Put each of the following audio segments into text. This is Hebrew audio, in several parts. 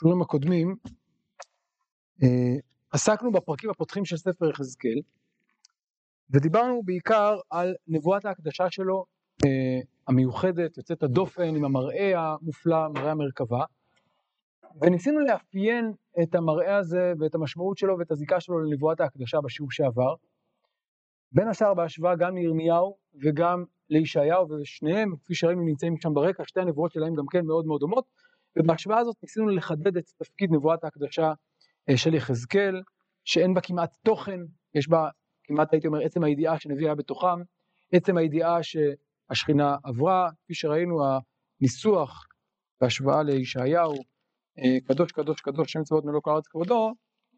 בשיעורים הקודמים אה, עסקנו בפרקים הפותחים של ספר יחזקאל ודיברנו בעיקר על נבואת ההקדשה שלו אה, המיוחדת, יוצאת הדופן עם המראה המופלא, מראה המרכבה וניסינו לאפיין את המראה הזה ואת המשמעות שלו ואת הזיקה שלו לנבואת ההקדשה בשיעור שעבר. בין השאר בהשוואה גם לירמיהו וגם לישעיהו ושניהם כפי שראינו נמצאים שם ברקע שתי הנבואות שלהם גם כן מאוד מאוד דומות ובהשוואה הזאת ניסינו לחדד את תפקיד נבואת ההקדשה אה, של יחזקאל שאין בה כמעט תוכן יש בה כמעט הייתי אומר עצם הידיעה שנביא היה בתוכם עצם הידיעה שהשכינה עברה כפי שראינו הניסוח בהשוואה לישעיהו אה, קדוש קדוש קדוש שם צבאות מלוא הארץ כבודו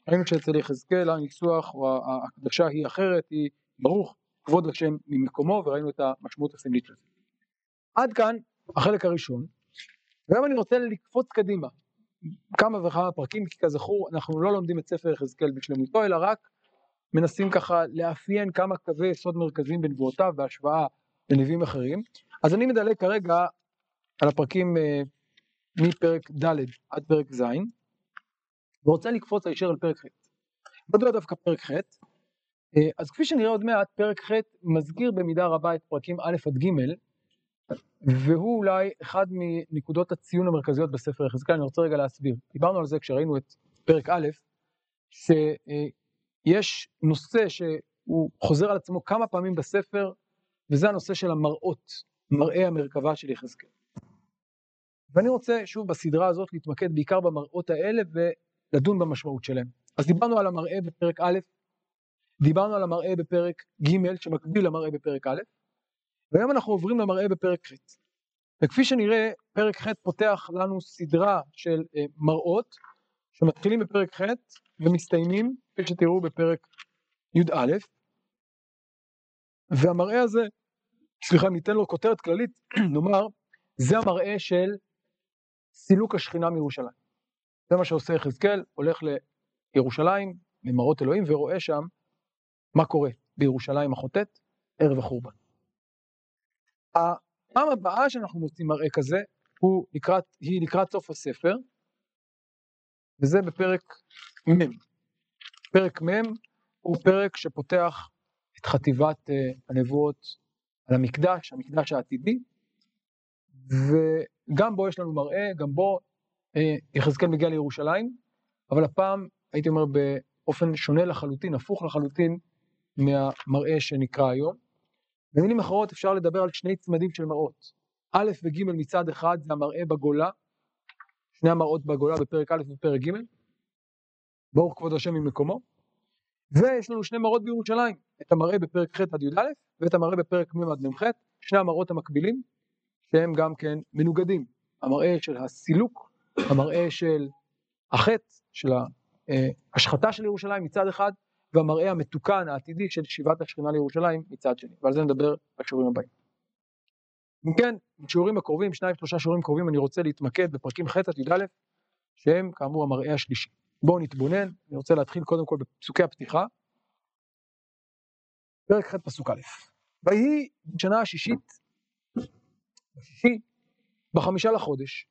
ראינו שאצל יחזקאל הניסוח או ההקדשה היא אחרת היא ברוך כבוד השם ממקומו וראינו את המשמעות הסמלית של זה. עד כאן החלק הראשון והיום אני רוצה לקפוץ קדימה כמה וכמה פרקים כי כזכור אנחנו לא לומדים את ספר יחזקאל בשלמותו אלא רק מנסים ככה לאפיין כמה קווי יסוד מרכזיים בנבואותיו בהשוואה לנביאים אחרים אז אני מדלג כרגע על הפרקים uh, מפרק ד' עד פרק ז' ורוצה לקפוץ הישר על פרק ח'. מדוע דווקא פרק ח'? אה, אז כפי שנראה עוד מעט, פרק ח' מזכיר במידה רבה את פרקים א' עד ג', והוא אולי אחד מנקודות הציון המרכזיות בספר יחזקאל, אני רוצה רגע להסביר. דיברנו על זה כשראינו את פרק א', שיש נושא שהוא חוזר על עצמו כמה פעמים בספר, וזה הנושא של המראות, מראה המרכבה של יחזקאל. ואני רוצה שוב בסדרה הזאת להתמקד בעיקר במראות האלה ולדון במשמעות שלהם. אז דיברנו על המראה בפרק א', דיברנו על המראה בפרק ג' שמקביל למראה בפרק א', והיום אנחנו עוברים למראה בפרק ח'. וכפי שנראה, פרק ח' פותח לנו סדרה של uh, מראות שמתחילים בפרק ח' ומסתיימים, כפי שתראו בפרק י"א, והמראה הזה, סליחה, ניתן לו כותרת כללית, נאמר, זה המראה של סילוק השכינה מירושלים. זה מה שעושה יחזקאל, הולך לירושלים, למראות אלוהים, ורואה שם מה קורה בירושלים החוטאת, ערב החורבן. הפעם הבאה שאנחנו מוצאים מראה כזה, הוא לקראת, היא לקראת סוף הספר, וזה בפרק מ'. פרק מ' הוא פרק שפותח את חטיבת uh, הנבואות על המקדש, המקדש העתידי, וגם בו יש לנו מראה, גם בו uh, יחזקאל מגיע לירושלים, אבל הפעם, הייתי אומר, באופן שונה לחלוטין, הפוך לחלוטין מהמראה שנקרא היום. במילים אחרות אפשר לדבר על שני צמדים של מראות. א' וג' מצד אחד זה המראה בגולה, שני המראות בגולה בפרק א' ופרק ג', ברוך כבוד השם ממקומו, ויש לנו שני מראות בירושלים, את המראה בפרק ח' עד י"א ואת המראה בפרק מ' עד מ"ח, שני המראות המקבילים, שהם גם כן מנוגדים, המראה של הסילוק, המראה של החטא, של ההשחתה של ירושלים מצד אחד, והמראה המתוקן העתידי של שיבת השכינה לירושלים מצד שני, ועל זה נדבר בשיעורים הבאים. אם כן, בשיעורים הקרובים, שניים שלושה שיעורים קרובים, אני רוצה להתמקד בפרקים ח' עד י"א, שהם כאמור המראה השלישי. בואו נתבונן, אני רוצה להתחיל קודם כל בפסוקי הפתיחה. פרק ח' פסוק א', ויהי בשנה השישית, בשישי, בחמישה לחודש,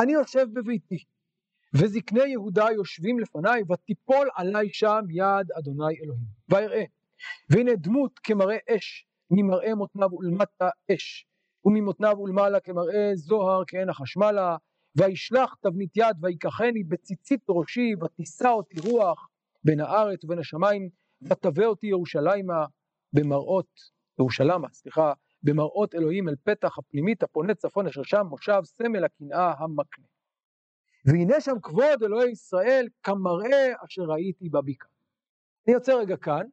אני יושב בביתי, וזקני יהודה יושבים לפניי, ותיפול עלי שם יד אדוני אלוהים. ויראה, והנה דמות כמראה אש, ממראה מותניו ולמטה אש, וממותניו ולמעלה כמראה זוהר כעין החשמלה, וישלח תבנית יד ויקחני בציצית ראשי, ותישא אותי רוח בין הארץ ובין השמיים, ותבא אותי ירושלימה במראות, ירושלמה, סליחה, במראות אלוהים אל פתח הפנימית הפונה צפון אשר שם מושב סמל הקנאה המקנה. והנה שם כבוד אלוהי ישראל כמראה אשר ראיתי בבקעה. אני יוצא רגע כאן,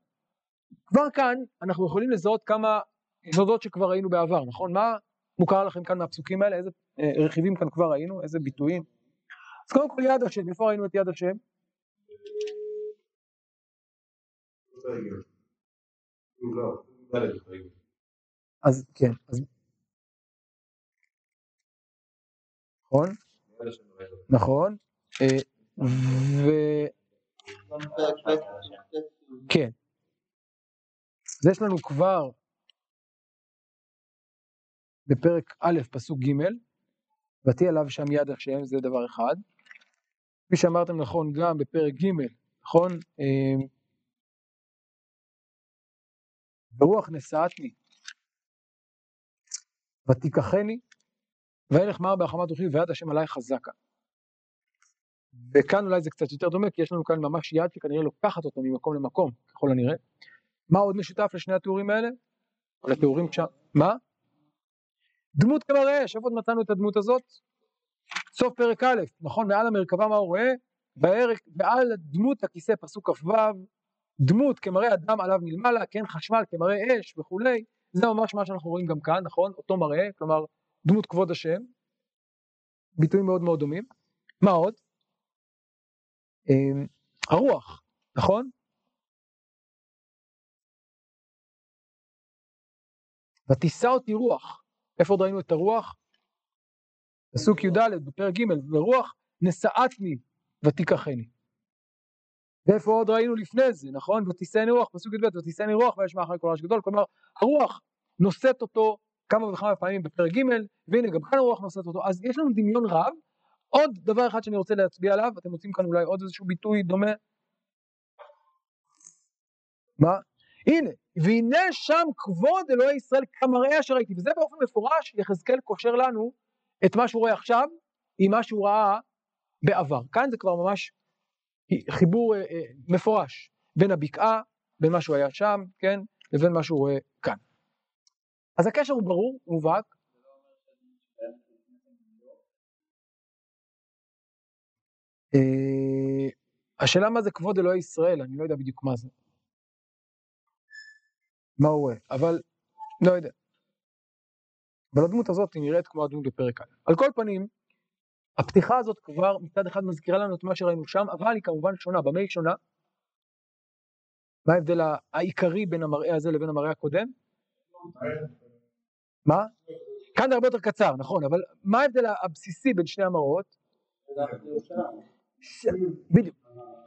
כבר כאן אנחנו יכולים לזהות כמה יסודות שכבר ראינו בעבר, נכון? מה מוכר לכם כאן מהפסוקים האלה? איזה אה, רכיבים כאן כבר ראינו? איזה ביטויים? אז קודם כל יד השם, איפה ראינו את יד השם? אז כן, אז נכון? נכון, אה, ו... כן. אז יש לנו כבר בפרק א', פסוק ג', ותהי עליו שם יד השם, זה דבר אחד. כפי שאמרתם נכון גם בפרק ג', נכון? אה, ברוח נשאתני, ותיקחני, וילך מר בהחמת רוחי ויד השם עלי חזקה. וכאן אולי זה קצת יותר דומה, כי יש לנו כאן ממש יד שכנראה לוקחת אותו ממקום למקום, ככל הנראה. מה עוד משותף לשני התיאורים האלה? או לתיאורים שם? מה? דמות כמראה, איפה עוד מצאנו את הדמות הזאת? סוף פרק א', נכון? מעל המרכבה מה הוא רואה? בערך, ועל דמות הכיסא פסוק כ"ו, דמות כמראה אדם עליו מלמעלה, כן חשמל כמראה אש וכולי, זה ממש מה שאנחנו רואים גם כאן, נכון? אותו מראה, כלומר דמות כבוד השם, ביטויים מאוד מאוד דומים. מה עוד? אמ, הרוח, נכון? ותישא אותי רוח, איפה עוד ראינו את הרוח? פסוק י"ד בפרק ג' ורוח נשאתני ותיקחני. ואיפה עוד ראינו לפני זה, נכון? ותישאני רוח, פסוק י"ב, ותישאני רוח ויש מאחורי כל רעש גדול, כלומר הרוח נושאת אותו כמה וכמה פעמים בפרק ג' והנה גם כאן הרוח נושאת אותו, אז יש לנו דמיון רב. עוד דבר אחד שאני רוצה להצביע עליו, אתם מוצאים כאן אולי עוד איזשהו ביטוי דומה? מה? הנה, והנה שם כבוד אלוהי ישראל כמראה אשר ראיתי, וזה באופן מפורש יחזקאל קושר לנו את מה שהוא רואה עכשיו עם מה שהוא ראה בעבר. כאן זה כבר ממש חיבור אה, אה, מפורש בין הבקעה, בין מה שהוא היה שם, כן, לבין מה שהוא רואה כאן. אז הקשר הוא ברור, מובהק. השאלה מה זה כבוד אלוהי ישראל, אני לא יודע בדיוק מה זה. מה הוא רואה, אבל לא יודע. אבל הדמות הזאת נראית כמו הדמות בפרק א'. על כל פנים, הפתיחה הזאת כבר מצד אחד מזכירה לנו את מה שראינו שם, אבל היא כמובן שונה. במה היא שונה? מה ההבדל העיקרי בין המראה הזה לבין המראה הקודם? מה? כאן זה הרבה יותר קצר, נכון, אבל מה ההבדל הבסיסי בין שני המראות? בדיוק.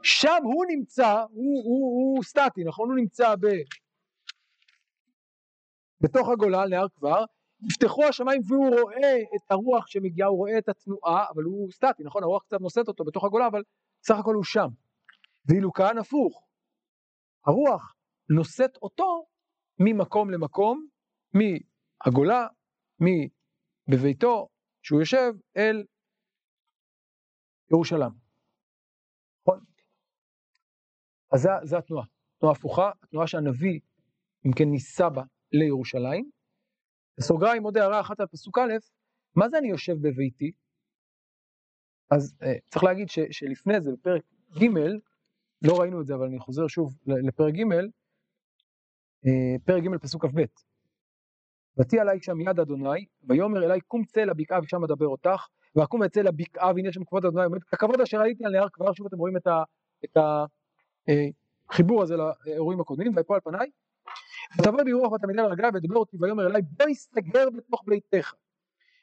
שם הוא נמצא, הוא, הוא, הוא סטטי, נכון? הוא נמצא ב... בתוך הגולה, נהר כבר, נפתחו השמיים והוא רואה את הרוח שמגיעה, הוא רואה את התנועה, אבל הוא סטטי, נכון? הרוח קצת נושאת אותו בתוך הגולה, אבל סך הכל הוא שם. ואילו כאן הפוך, הרוח נושאת אותו ממקום למקום, מהגולה, מבביתו, שהוא יושב, אל ירושלים. נכון? אז זו התנועה, תנועה הפוכה, התנועה שהנביא, אם כן, ניסה בה לירושלים. בסוגריים עוד הערה אחת על פסוק א', מה זה אני יושב בביתי? אז אה, צריך להגיד ש, שלפני זה, בפרק ג', לא ראינו את זה, אבל אני חוזר שוב לפרק ג', אה, פרק ג' פסוק כ"ב. ותהי עלי שם יד אדוני, ויאמר אלי קום צא לבקעה ושם אדבר אותך, ואקום וצא לבקעה והנה שם כבוד אדוני, הכבוד אשר ראיתי על נהר כבר, שוב אתם רואים את החיבור אה, הזה לאירועים הקודמים, ויפול על פניי, ותבוא ברוח ותמידה על רגליי ודבר אותי ויאמר אליי בוא יסתגר בתוך ביתך.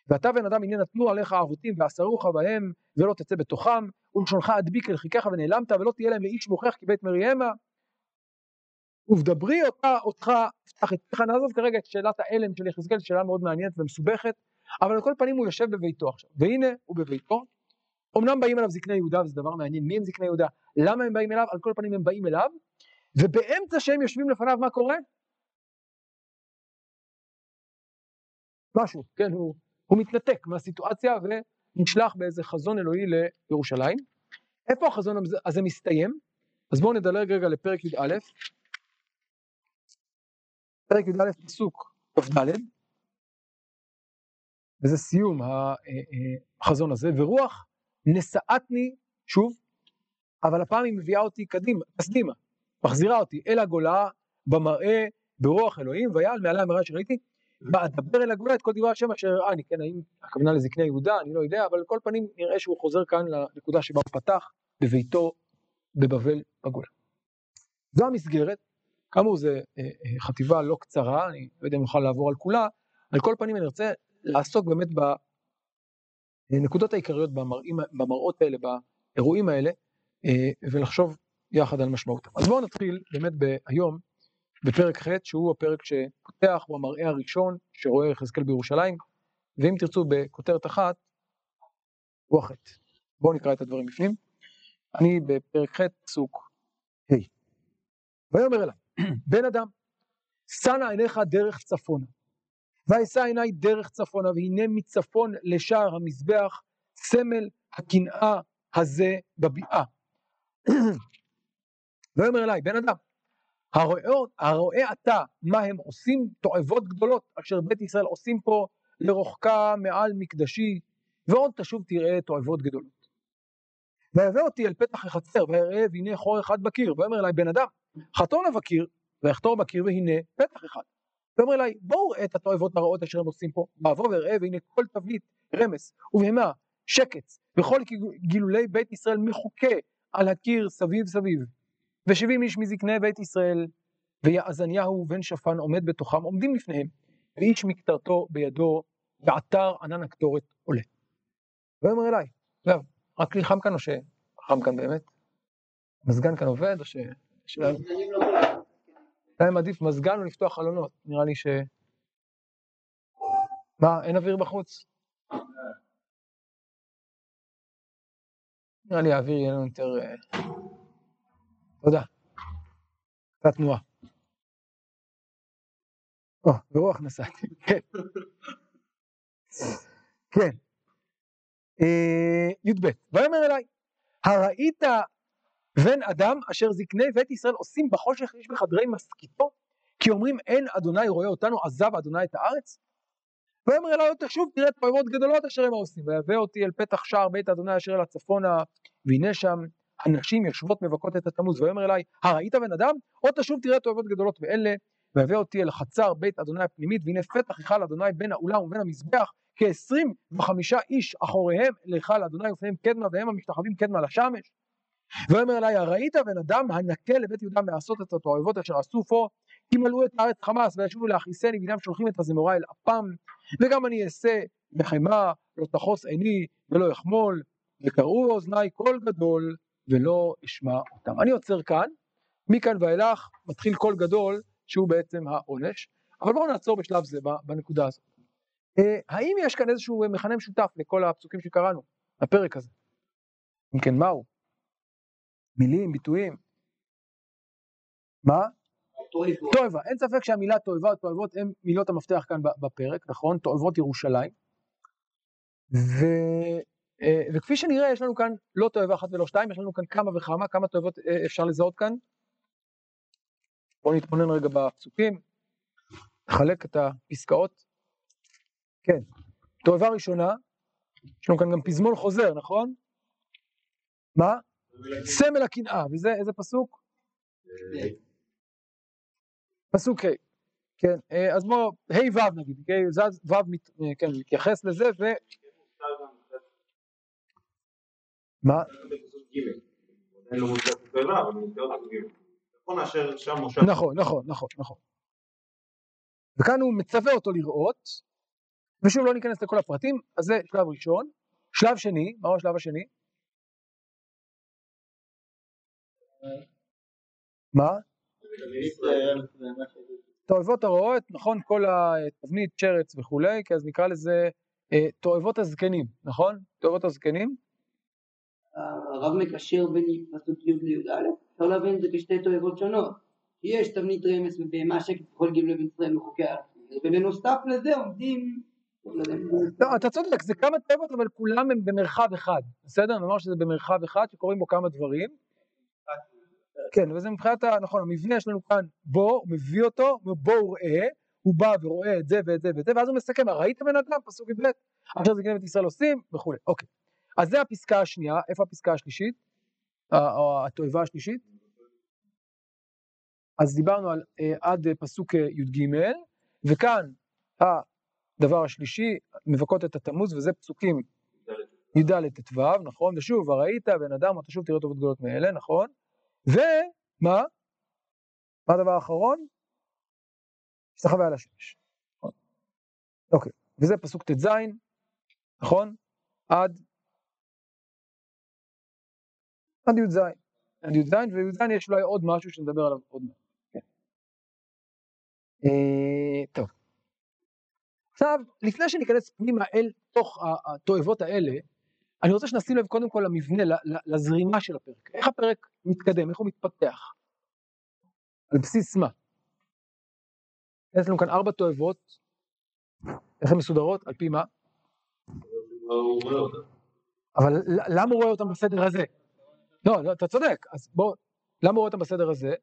ואתה בן אדם הנה נתנו עליך עבותים ואסרוך בהם ולא תצא בתוכם ולשונך אדביק אל חיכך ונעלמת ולא תהיה להם לאיש מוכח כי בית מרימה ובדברי אותה אותך פתח את פיך. נעזוב כרגע את שאלת ההלם של יחזקאל שאלה מאוד מעניינת ומסובכת אבל על כל פנים הוא יושב בביתו עכשיו. והנה הוא בביתו אמנם באים אליו זקני יהודה וזה דבר מעניין מי הם זקני יהודה למה הם באים אליו על כל פנים הם באים אליו ובאמצע שהם יושבים לפניו מה קורה? משהו, כן, הוא, הוא מתנתק מהסיטואציה ונשלח באיזה חזון אלוהי לירושלים. איפה החזון הזה מסתיים? אז בואו נדלג רגע לפרק י"א, פרק י"א פסוק כ"ד, וזה סיום אה, אה, החזון הזה, ורוח נשאתני, שוב, אבל הפעם היא מביאה אותי קדימה, קדימה, מחזירה אותי אל הגולה במראה ברוח אלוהים, ויעל מעלי המראה שראיתי, ואדבר אל הגולה את כל דברי השם אשר הראני, כן, האם הכוונה לזקני יהודה, אני לא יודע, אבל על כל פנים נראה שהוא חוזר כאן לנקודה שבה הוא פתח בביתו בבבל בגולה. זו המסגרת, כאמור זו אה, אה, חטיבה לא קצרה, אני לא יודע אם נוכל לעבור על כולה, על כל פנים אני רוצה לעסוק באמת בנקודות העיקריות במראים, במראות האלה, באירועים האלה, אה, ולחשוב יחד על משמעותם. אז בואו נתחיל באמת היום בפרק ח' שהוא הפרק שפותח במראה הראשון שרואה יחזקאל בירושלים, ואם תרצו בכותרת אחת, הוא החטא. בואו נקרא את הדברים בפנים. אני בפרק ח' פסוק ה'. ויאמר אליי, בן אדם, שנא עיניך דרך צפונה, ואשא עיניי דרך צפונה, והנה מצפון לשער המזבח, סמל הקנאה הזה בביאה. ויאמר אליי, בן אדם, הרואה אתה מה הם עושים תועבות גדולות אשר בית ישראל עושים פה לרוחקה מעל מקדשי ועוד תשוב תראה תועבות גדולות. ויבא אותי אל פתח החצר ויראה והנה חור אחד בקיר ויאמר אליי בן אדם חתור נא בקיר ויחתור בקיר והנה פתח אחד. ויאמר אליי בואו ראה את התועבות הרעות אשר הם עושים פה ואבוא ואראה והנה כל תבנית רמס ובהמה שקץ וכל גילולי בית ישראל מחוקה על הקיר סביב סביב ושבעים איש מזקני בית ישראל, ויעזניהו בן שפן עומד בתוכם, עומדים לפניהם, ואיש מקטרתו בידו, ועתר ענן הקטורת עולה. ויאמר אליי, אגב, רק לי חם כאן או שחם כאן באמת? מזגן כאן עובד או ש... היה עדיף מזגן או לפתוח חלונות? נראה לי ש... מה, אין אוויר בחוץ? נראה לי האוויר יהיה לנו יותר... אה, תודה. קצת תנועה. או, ברוח נסעתי, כן. כן. אה, י"ב, ויאמר אליי, הראית בן אדם אשר זקני בית ישראל עושים בחושך איש בחדרי משכיתו? כי אומרים אין אדוני רואה אותנו עזב אדוני את הארץ? ויאמר אליי תחשוב תראה תועבות גדולות אשר הם עושים ויבא אותי אל פתח שער בית אדוני אשר אל הצפונה והנה שם הנשים יושבות מבכות את התמוז, ויאמר אליי, הראית בן אדם? עוד תשוב תראה תועבות גדולות מאלה, ויבא אותי אל החצר בית אדוני הפנימית, והנה פתח היכל אדוני בין האולם ובין המזבח, כעשרים וחמישה איש אחוריהם להיכל אדוני ופניהם קדמה, והם המשתחווים קדמה לשמש. ויאמר אליי, הראית בן אדם הנקה לבית יהודה מעשות את התועבות אשר עשו פה, כי מלאו את הארץ חמאס וישובו להכעיסני, והנם שולחים את הזמורה אל אפם, וגם אני אעשה בחמה, לא תחוס עיני ולא יחמול, וקראו אוזניי קול גדול ולא אשמע אותם. אני עוצר כאן, מכאן ואילך מתחיל קול גדול שהוא בעצם העונש, אבל בואו נעצור בשלב זה בנקודה הזאת. אה, האם יש כאן איזשהו מכנה משותף לכל הפסוקים שקראנו, הפרק הזה? אם כן, מהו? מילים, ביטויים? מה? תועבה. אין ספק שהמילה תועבה או תועבות הן מילות המפתח כאן בפרק, נכון? תועבות ירושלים. ו... אה, וכפי שנראה יש לנו כאן לא תועבה אחת ולא שתיים, יש לנו כאן כמה וכמה, כמה תועבות אה, אפשר לזהות כאן. בואו נתבונן רגע בפסוקים, נחלק את הפסקאות. כן, תועבה ראשונה, יש לנו כאן גם פזמון חוזר, נכון? מה? סמל הקנאה, וזה איזה פסוק? פסוק ה', כן, אה, אז בואו, ה' ו' נגיד, ו' כן, מתייחס לזה, ו... מה? נכון, נכון, נכון, נכון. וכאן הוא מצווה אותו לראות, ושוב לא ניכנס לכל הפרטים, אז זה שלב ראשון. שלב שני, מהו השלב השני? מה? תועבות הרעות, נכון, כל התבנית, שרץ וכולי, כי אז נקרא לזה אה, תועבות הזקנים, נכון? תועבות הזקנים. הרב מקשר בין פסוק י' לי"א, אפשר להבין את זה כשתי תועבות שונות. יש תבנית רמס ובהמה שקט בכל גמלי בן ישראל מחוקי הארץ, ובנוסף לזה עומדים לא, אתה צודק, זה כמה תיבות, אבל כולם הם במרחב אחד, בסדר? נאמר שזה במרחב אחד שקוראים בו כמה דברים. כן, וזה מבחינת, נכון, המבנה שלנו כאן, בוא, הוא מביא אותו, בוא הוא ראה, הוא בא ורואה את זה ואת זה ואת זה, ואז הוא מסכם, ראית בן אדם, פסוק י"ב, עכשיו זה גנבת ישראל עושים, וכולי, אוקיי. אז זה הפסקה השנייה, איפה הפסקה השלישית? או התועבה השלישית? אז דיברנו על אה, עד פסוק אה, י"ג, וכאן הדבר השלישי, מבכות את התמוז, וזה פסוקים י"ד ט"ו, נכון? ושוב, וראית בן אדם, אתה שוב תראה טובות גדולות מאלה, נכון? ומה? מה הדבר האחרון? השתחווה על השמש. נכון? אוקיי, וזה פסוק ט"ז, נכון? עד עד י"ז. עד י"ז, וי"ז יש אולי עוד משהו שנדבר עליו עוד מעט. כן. אה, טוב. עכשיו, לפני שניכנס פנימה אל תוך התועבות האלה, אני רוצה שנשים לב קודם כל למבנה, לזרימה של הפרק, איך הפרק מתקדם, איך הוא מתפתח, על בסיס מה. יש לנו כאן ארבע תועבות, איך הן מסודרות? על פי מה? אבל למה הוא רואה אותם בסדר הזה? לא, לא, אתה צודק, אז בוא, למה הוא רואה אותם בסדר הזה?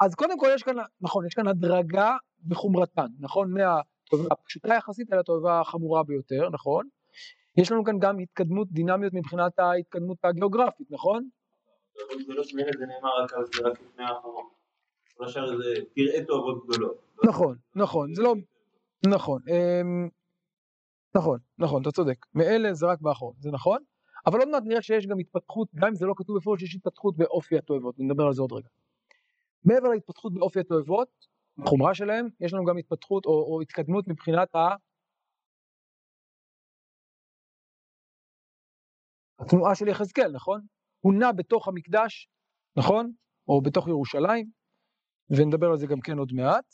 אז קודם כל יש כאן, נכון, יש כאן הדרגה בחומרתן, נכון? מהתועבה הפשוטה יחסית אל התועבה החמורה ביותר, נכון? יש לנו כאן גם התקדמות דינמיות מבחינת ההתקדמות הגיאוגרפית, נכון? נכון, נכון, זה לא, נכון, אמ, נכון, נכון, אתה צודק, מאלה זה רק באחרון, זה נכון, אבל עוד מעט נראה שיש גם התפתחות, גם אם זה לא כתוב בפרוש, יש התפתחות באופי התועבות, נדבר על זה עוד רגע. מעבר להתפתחות באופי התועבות, בחומרה שלהם, יש לנו גם התפתחות או, או התקדמות מבחינת התנועה של יחזקאל, נכון? הוא נע בתוך המקדש, נכון? או בתוך ירושלים, ונדבר על זה גם כן עוד מעט.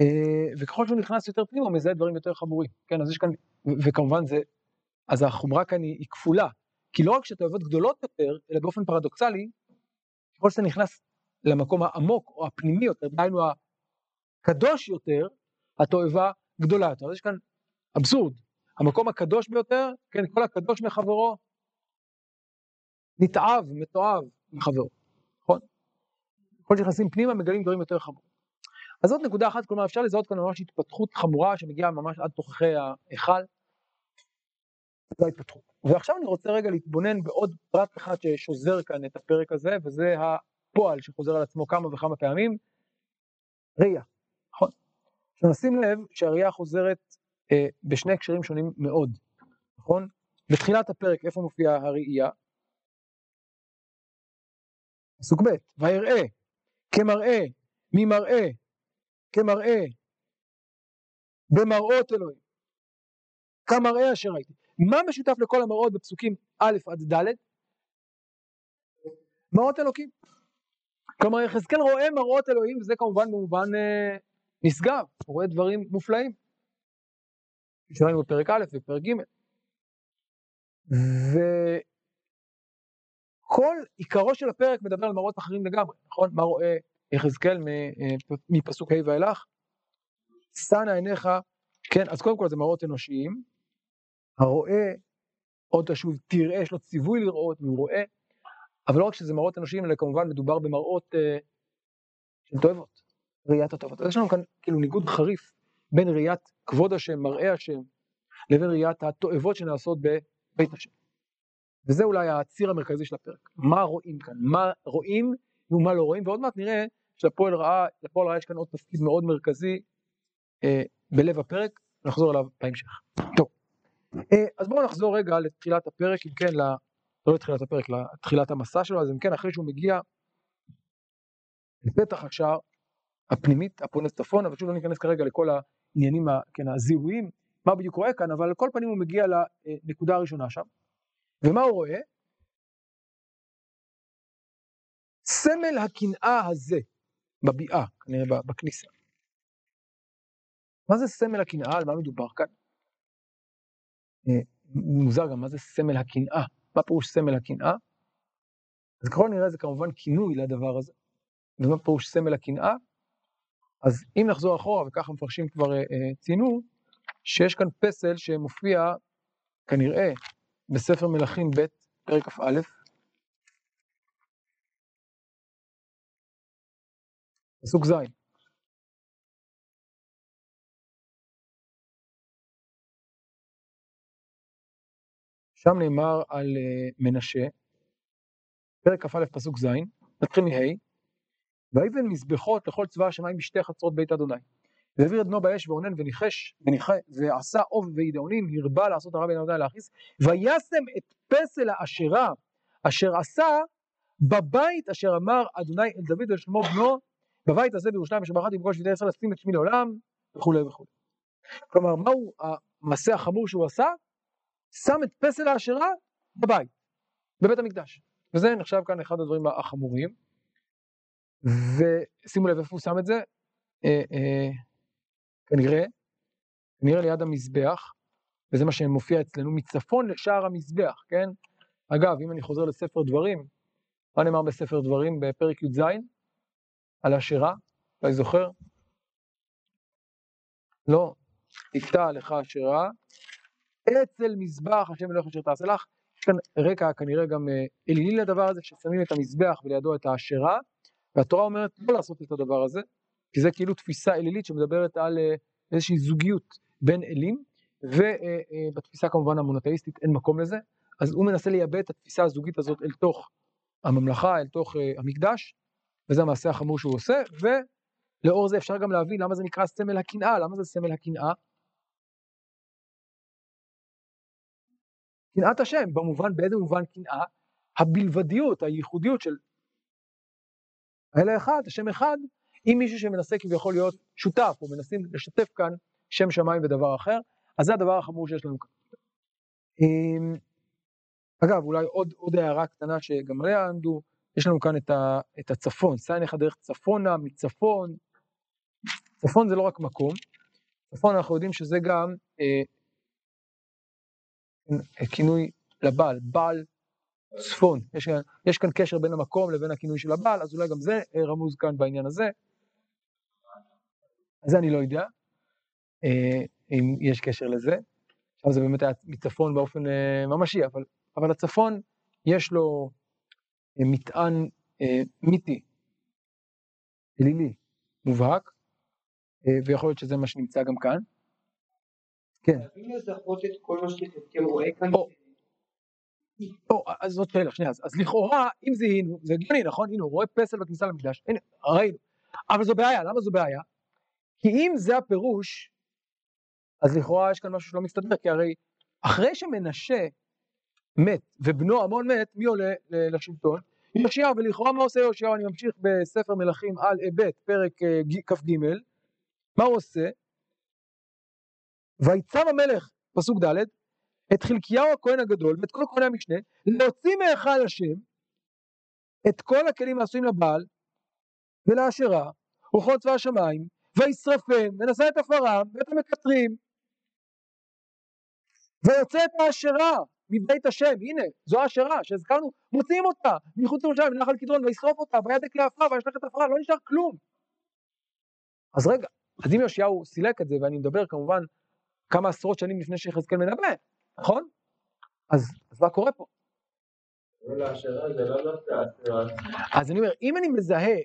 אה, וככל שהוא נכנס יותר פנימה, הוא מזהה דברים יותר חמורים. כן, אז יש כאן, וכמובן זה, אז החומרה כאן היא, כפולה. כי לא רק שאתה אוהבות גדולות יותר, אלא באופן פרדוקסלי, ככל שאתה נכנס למקום העמוק או הפנימי יותר, דהיינו הקדוש יותר, התועבה גדולה יותר. אז יש כאן אבסורד. המקום הקדוש ביותר, כן, כל הקדוש מחברו, נתעב, מתועב מחברו, נכון? ככל שנכנסים פנימה מגלים דברים יותר חמורים. אז זאת נקודה אחת, כלומר אפשר לזהות כאן ממש התפתחות חמורה שמגיעה ממש עד תוככי ההיכל. זו ההתפתחות. ועכשיו אני רוצה רגע להתבונן בעוד פרט אחד ששוזר כאן את הפרק הזה, וזה הפועל שחוזר על עצמו כמה וכמה פעמים, ראייה, נכון? נשים לב שהראייה חוזרת אה, בשני הקשרים שונים מאוד, נכון? בתחילת הפרק איפה מופיעה הראייה? פסוק ב', ויראה, כמראה, ממראה, כמראה, במראות אלוהים, כמראה אשר ראיתי. מה משותף לכל המראות בפסוקים א' עד ד'? מראות אלוקים. כלומר יחזקאל רואה מראות אלוהים וזה כמובן במובן אה, נשגב, הוא רואה דברים מופלאים. שראינו בפרק א' ופרק ג'. וכל עיקרו של הפרק מדבר על מראות אחרים לגמרי, נכון? מה רואה יחזקאל אה, מפסוק ה' ואילך? שנא עיניך, כן, אז קודם כל זה מראות אנושיים, הרואה עוד תשוב תראה, יש לו ציווי לראות והוא רואה, אבל לא רק שזה מראות אנושיים, אלא כמובן מדובר במראות אה, של תועבות, ראיית התועבות. אז יש לנו כאן כאילו ניגוד חריף בין ראיית כבוד השם, מראה השם, לבין ראיית התועבות שנעשות בבית השם. וזה אולי הציר המרכזי של הפרק. מה רואים כאן? מה רואים ומה לא רואים, ועוד מעט נראה שלפועל רעה, לפועל רעה יש כאן עוד תפקיד מאוד מרכזי אה, בלב הפרק, נחזור אליו בהמשך. טוב, אה, אז בואו נחזור רגע לתחילת הפרק, אם כן. לא לתחילת הפרק, לתחילת המסע שלו, אז אם כן, אחרי שהוא מגיע לפתח השער הפנימית, הפונס צפון, אבל שוב לא ניכנס כרגע לכל העניינים, כן, הזיהויים, מה בדיוק רואה כאן, אבל על כל פנים הוא מגיע לנקודה הראשונה שם, ומה הוא רואה? סמל הקנאה הזה, בביאה, כנראה בכניסה. מה זה סמל הקנאה? על מה מדובר כאן? אה, מוזר גם, מה זה סמל הקנאה? מה פירוש סמל הקנאה? אז ככל נראה זה כמובן כינוי לדבר הזה. ומה פירוש סמל הקנאה? אז אם נחזור אחורה, וככה מפרשים כבר אה, אה, ציינו, שיש כאן פסל שמופיע כנראה בספר מלכים ב', פרק כ"א, פסוק ז'. שם נאמר על uh, מנשה, פרק כ"א פסוק ז', נתחיל מה', ויבן מזבחות לכל צבא השמיים בשתי חצרות בית אדוני. והעביר את בנו באש ואונן וניחש, וניח... ועשה עוב וידעונים, הרבה לעשות הרע בין אדוני להכעיס, וישם את פסל האשרה אשר עשה בבית אשר אמר אדוני אל דוד ולשלמה בנו, בבית הזה בירושלים אשר בחרתי בכל שבטי ישראל לשים את שמי לעולם, וכולי וכולי. כלומר, מהו המעשה החמור שהוא עשה? שם את פסל האשרה בבית, בבית המקדש. וזה נחשב כאן אחד הדברים החמורים. ושימו לב איפה הוא שם את זה, אה, אה, כנראה, כנראה ליד המזבח, וזה מה שמופיע אצלנו, מצפון לשער המזבח, כן? אגב, אם אני חוזר לספר דברים, מה נאמר בספר דברים בפרק י"ז? על השירה, אולי זוכר? לא, תקטע לך השירה, אצל מזבח השם אלוהיך אשר תעשה לך. יש כאן רקע כנראה גם אה, אלילי לדבר הזה, ששמים את המזבח ולידו את האשרה, והתורה אומרת לא לעשות את הדבר הזה, כי זה כאילו תפיסה אלילית שמדברת על אה, איזושהי זוגיות בין אלים, ובתפיסה כמובן המונותאיסטית אין מקום לזה, אז הוא מנסה לייבא את התפיסה הזוגית הזאת אל תוך הממלכה, אל תוך המקדש, וזה המעשה החמור שהוא עושה, ולאור זה אפשר גם להבין למה זה נקרא סמל הקנאה, למה זה סמל הקנאה? קנאת השם, במובן, באיזה מובן קנאה? הבלבדיות, הייחודיות של האלה אחד, השם אחד, עם מישהו שמנסה כביכול להיות שותף, או מנסים לשתף כאן שם שמיים ודבר אחר, אז זה הדבר החמור שיש לנו כאן. אמ, אגב, אולי עוד, עוד הערה קטנה שגם עליה עמדו, יש לנו כאן את, ה, את הצפון, סע לך דרך צפונה, מצפון, צפון זה לא רק מקום, צפון אנחנו יודעים שזה גם אה, כינוי לבעל, בעל צפון, יש, יש כאן קשר בין המקום לבין הכינוי של הבעל, אז אולי גם זה אה, רמוז כאן בעניין הזה. אז זה אני לא יודע, אה, אם יש קשר לזה. עכשיו זה באמת היה מצפון באופן אה, ממשי, אבל, אבל הצפון יש לו מטען מיתי, אלילי, מובהק, ויכול להיות שזה מה שנמצא גם כאן. כן. חייבים לזהות את כל מה שיחזקאל רואה כאן. או, אז זאת שאלה, שנייה, אז, אז לכאורה, אם זיהינו, זה הגיוני, נכון? הנה, הוא רואה פסל בכניסה למקדש, הנה, ראינו. אבל זו בעיה, למה זו בעיה? כי אם זה הפירוש, אז לכאורה יש כאן משהו שלא מסתדר, כי הרי אחרי שמנשה מת ובנו עמון מת, מי עולה לשלטון? יאשיהו, ולכאורה מה עושה יאשיהו? אני ממשיך בספר מלכים על ב', פרק אה, כ"ג, מה הוא עושה? ויצב המלך, פסוק ד', את חלקיהו הכהן הגדול ואת כל כהני המשנה, להוציא מהיכל השם את כל הכלים העשויים לבעל ולאשרה וכל צבא השמיים וישרפם ונשא את עפרם ואת המקטרים ויוצא את האשרה מבית השם, הנה, זו האשרה שהזכרנו, מוציאים אותה מחוץ לירושלים, מנחל קדרון, וישרוף אותה, וידק לעפרה, וישלח את עפרה, לא נשאר כלום. אז רגע, אז אם יאשיהו סילק את זה, ואני מדבר כמובן כמה עשרות שנים לפני שיחזקאל מנבא, נכון? אז, אז מה קורה פה? לא אז אני אומר, אם אני מזהה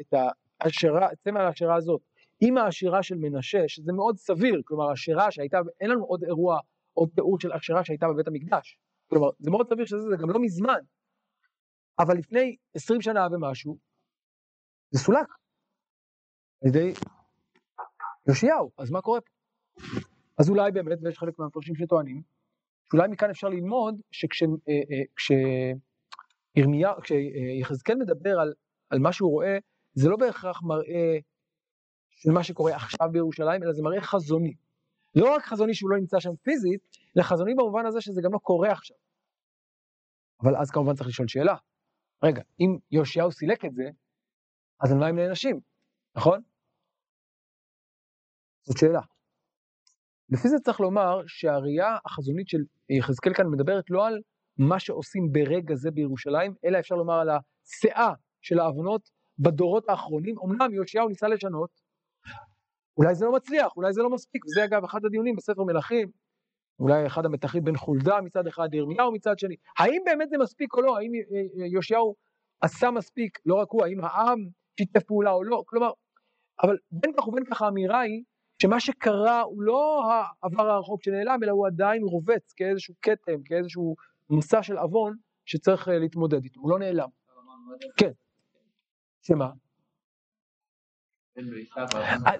את ההשערה, את צמא ההשערה הזאת, עם ההשערה של מנשה, שזה מאוד סביר, כלומר השערה שהייתה, אין לנו עוד אירוע, עוד תיאור של השערה שהייתה בבית המקדש, כלומר זה מאוד סביר שזה, זה גם לא מזמן, אבל לפני עשרים שנה ומשהו, זה סולק. על ידי יאשיהו, אז מה קורה פה? אז אולי באמת, ויש חלק מהמפרשים שטוענים, שאולי מכאן אפשר ללמוד שכשירמיה, אה, כשיחזקאל מדבר על, על מה שהוא רואה, זה לא בהכרח מראה של מה שקורה עכשיו בירושלים, אלא זה מראה חזוני. לא רק חזוני שהוא לא נמצא שם פיזית, אלא חזוני במובן הזה שזה גם לא קורה עכשיו. אבל אז כמובן צריך לשאול שאלה. רגע, אם יאשיהו סילק את זה, אז על מה הם נענשים, נכון? זאת שאלה. לפי זה צריך לומר שהראייה החזונית של יחזקאל כאן מדברת לא על מה שעושים ברגע זה בירושלים, אלא אפשר לומר על הסאה של העוונות בדורות האחרונים. אמנם יאשיהו ניסה לשנות, אולי זה לא מצליח, אולי זה לא מספיק, וזה אגב אחד הדיונים בספר מלכים, אולי אחד המתחים בין חולדה מצד אחד, ירמיהו מצד שני. האם באמת זה מספיק או לא? האם יאשיהו עשה מספיק, לא רק הוא, האם העם שיתף פעולה או לא? כלומר, אבל בין כך ובין כך האמירה היא שמה שקרה הוא לא העבר הרחוק שנעלם, אלא הוא עדיין רובץ כאיזשהו כתם, כאיזשהו מסע של עוון שצריך אה, להתמודד איתו, הוא לא נעלם. כן. שמה? אה,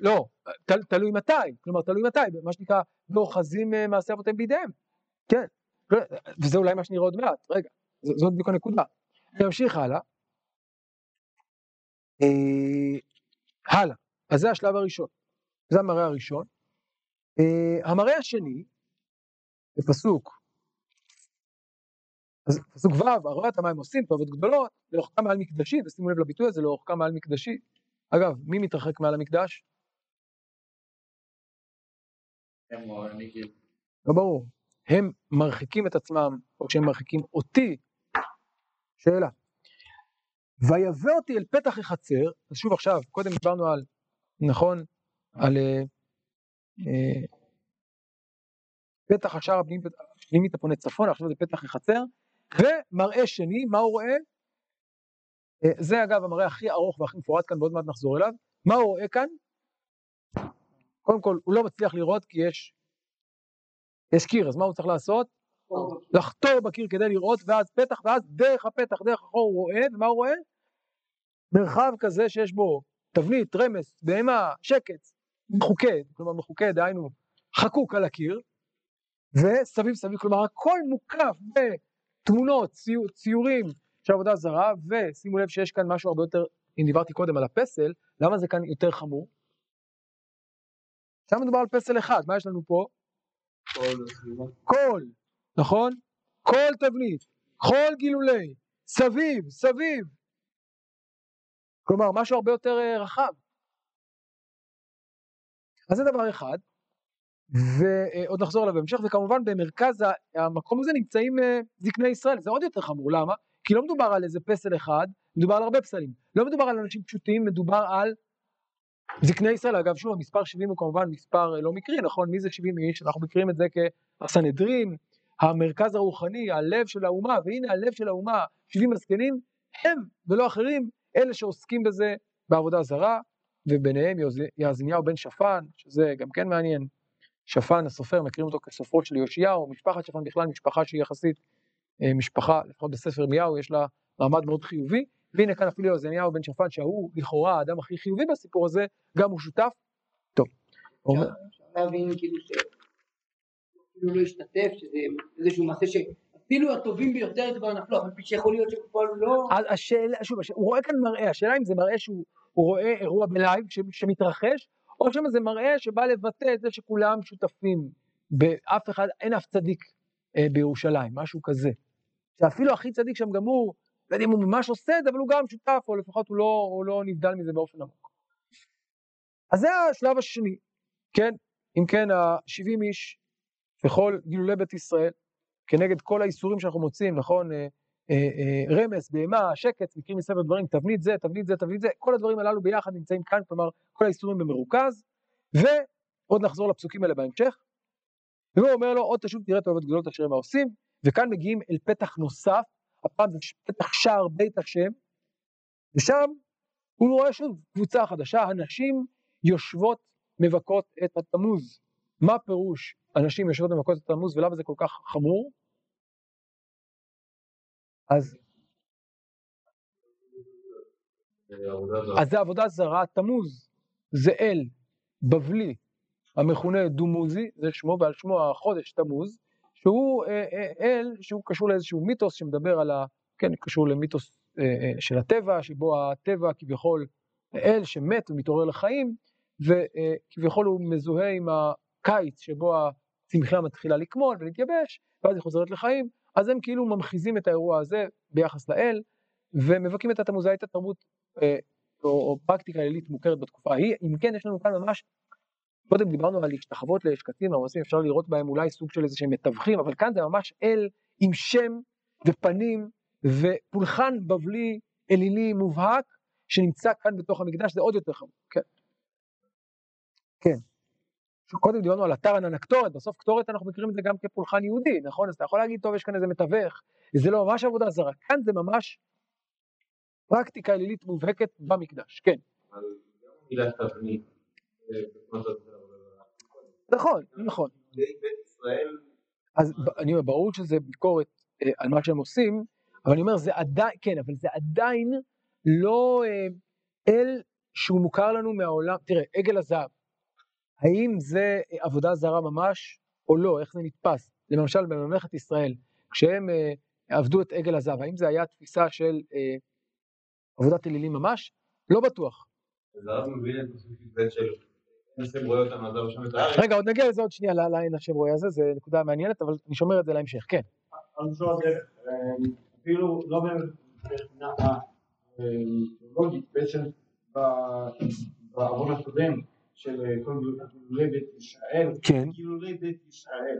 לא, תלוי מתי, כלומר תלוי מתי, מה שנקרא, ואוחזים אה, מעשי אבותיהם בידיהם, כן, לא, וזה אולי מה שנראה עוד מעט, רגע, זאת בדיוק הנקודה. אני אמשיך הלאה. הלאה, אז זה השלב הראשון. זה המראה הראשון. המראה השני, בפסוק, אז פסוק ו', הרואה את המים עושים טובות גדולות, לאורכם מעל מקדשי, ושימו לב לביטוי הזה, לאורכם מעל מקדשי. אגב, מי מתרחק מעל המקדש? לא ברור. הם מרחיקים את עצמם, או שהם מרחיקים אותי. שאלה. ויבא אותי אל פתח החצר, אז שוב עכשיו, קודם דיברנו על, נכון, על אה, אה, פתח השער הפנימית הפונה צפון, עכשיו זה פתח החצר, ומראה שני, מה הוא רואה? אה, זה אגב המראה הכי ארוך והכי מפורט כאן, ועוד מעט נחזור אליו. מה הוא רואה כאן? קודם כל, הוא לא מצליח לראות כי יש, יש קיר, אז מה הוא צריך לעשות? לחתור בקיר כדי לראות, ואז פתח, ואז דרך הפתח, דרך החור הוא רואה, ומה הוא רואה? מרחב כזה שיש בו תבנית, רמס, בהמה, שקץ, מחוקה, כלומר מחוקה, דהיינו חקוק על הקיר, וסביב סביב, כלומר הכל מוקף בתמונות, ציור, ציורים של עבודה זרה, ושימו לב שיש כאן משהו הרבה יותר, אם דיברתי קודם על הפסל, למה זה כאן יותר חמור? שם מדובר על פסל אחד, מה יש לנו פה? כל, נכון? כל תבנית, כל גילולי, סביב, סביב. כלומר, משהו הרבה יותר אה, רחב. אז זה דבר אחד, ועוד נחזור אליו בהמשך, וכמובן במרכז המקום הזה נמצאים אה, זקני ישראל, זה עוד יותר חמור, למה? כי לא מדובר על איזה פסל אחד, מדובר על הרבה פסלים. לא מדובר על אנשים פשוטים, מדובר על זקני ישראל. אגב, שוב, המספר 70 הוא כמובן מספר אה, לא מקרי, נכון? מי זה 70 איש? אנחנו מכירים את זה כסנהדרין, המרכז הרוחני, הלב של האומה, והנה הלב של האומה, 70 הזקנים, הם ולא אחרים, אלה שעוסקים בזה בעבודה זרה, וביניהם יעזניהו בן שפן, שזה גם כן מעניין, שפן הסופר, מכירים אותו כסופרו של יאשיהו, משפחת שפן בכלל משפחה שהיא יחסית משפחה, לפחות בספר ירמיהו, יש לה מעמד מאוד חיובי, והנה כאן אפילו יעזניהו בן שפן, שהוא לכאורה האדם הכי חיובי בסיפור הזה, גם הוא שותף. טוב. אפשר להבין כאילו שאפילו לא השתתף, שזה איזשהו מעשה ש... אפילו הטובים ביותר כבר נפלו, אבל שיכול להיות שבפועל הוא לא... השאלה, שוב, הוא רואה כאן מראה, השאלה אם זה מראה שהוא רואה אירוע בלייב שמתרחש, או שמא זה מראה שבא לבטא את זה שכולם שותפים, באף אחד, אין אף צדיק אה, בירושלים, משהו כזה. שאפילו הכי צדיק שם גם הוא, לא יודע אם הוא ממש עושה את זה, אבל הוא גם שותף, או לפחות הוא לא, הוא לא נבדל מזה באופן עמוק. אז זה השלב השני, כן? אם כן, ה-70 איש וכל גילולי בית ישראל, כנגד כל האיסורים שאנחנו מוצאים, נכון? אה, אה, אה, רמס, בהמה, שקץ, מקרים מספר דברים, תבנית זה, תבנית זה, תבנית זה, כל הדברים הללו ביחד נמצאים כאן, כלומר כל האיסורים במרוכז, ועוד נחזור לפסוקים האלה בהמשך. והוא אומר לו, עוד תשוב תראה את אוהבת גדולות אשר הם העושים, וכאן מגיעים אל פתח נוסף, הפעם זה פתח שער בית השם, ושם הוא רואה שוב קבוצה חדשה, הנשים יושבות מבכות את התמוז. מה פירוש הנשים יושבות ומבכות את התמוז ולמה זה כל כך חמור? אז אז זה עבודה זרה, תמוז. זה אל בבלי המכונה דומוזי, זה שמו ועל שמו החודש תמוז, שהוא אה, אה, אל שהוא קשור לאיזשהו מיתוס שמדבר על ה... כן, קשור למיתוס אה, של הטבע, שבו הטבע כביכול אל שמת ומתעורר לחיים, וכביכול הוא מזוהה עם הקיץ שבו הצמחייה מתחילה לקמול ולהתייבש, ואז היא חוזרת לחיים, אז הם כאילו ממחיזים את האירוע הזה ביחס לאל, ומבכים את התמוז, הייתה תרבות אה, או, או פרקטיקה אלילית מוכרת בתקופה ההיא, אם כן יש לנו כאן ממש, קודם דיברנו על להשתחוות לשקטים הרוסים, אפשר לראות בהם אולי סוג של איזה שהם מתווכים, אבל כאן זה ממש אל עם שם ופנים ופולחן בבלי אלילי מובהק, שנמצא כאן בתוך המקדש, זה עוד יותר חמור, כן. כן. קודם דיברנו על אתר ענן הקטורת, בסוף קטורת אנחנו מכירים את זה גם כפולחן יהודי, נכון? אז אתה יכול להגיד, טוב, יש כאן איזה מתווך, זה לא ממש עבודה זרה, כאן זה ממש פרקטיקה אלילית מובהקת במקדש, כן. נכון, נכון. אז אני אומר, ברור שזה ביקורת אה, על מה שהם עושים, אבל אני אומר, זה עדיין, כן, אבל זה עדיין לא אה, אל שהוא מוכר לנו מהעולם, תראה, עגל הזהב, האם זה עבודה זרה ממש או לא, איך זה נתפס? למשל בממלכת ישראל, כשהם אה, עבדו את עגל הזהב, האם זה היה תפיסה של אה, עבודת אלילים ממש? לא בטוח. רגע, עוד נגיע לזה עוד שנייה, לעין השם רואה הזה, זו נקודה מעניינת, אבל אני שומר את זה להמשך, כן. אפילו לא מבחינה לוגית, בעצם בעבוד הקודם של כל גילולי בית ישראל, כן. גילולי בית ישראל,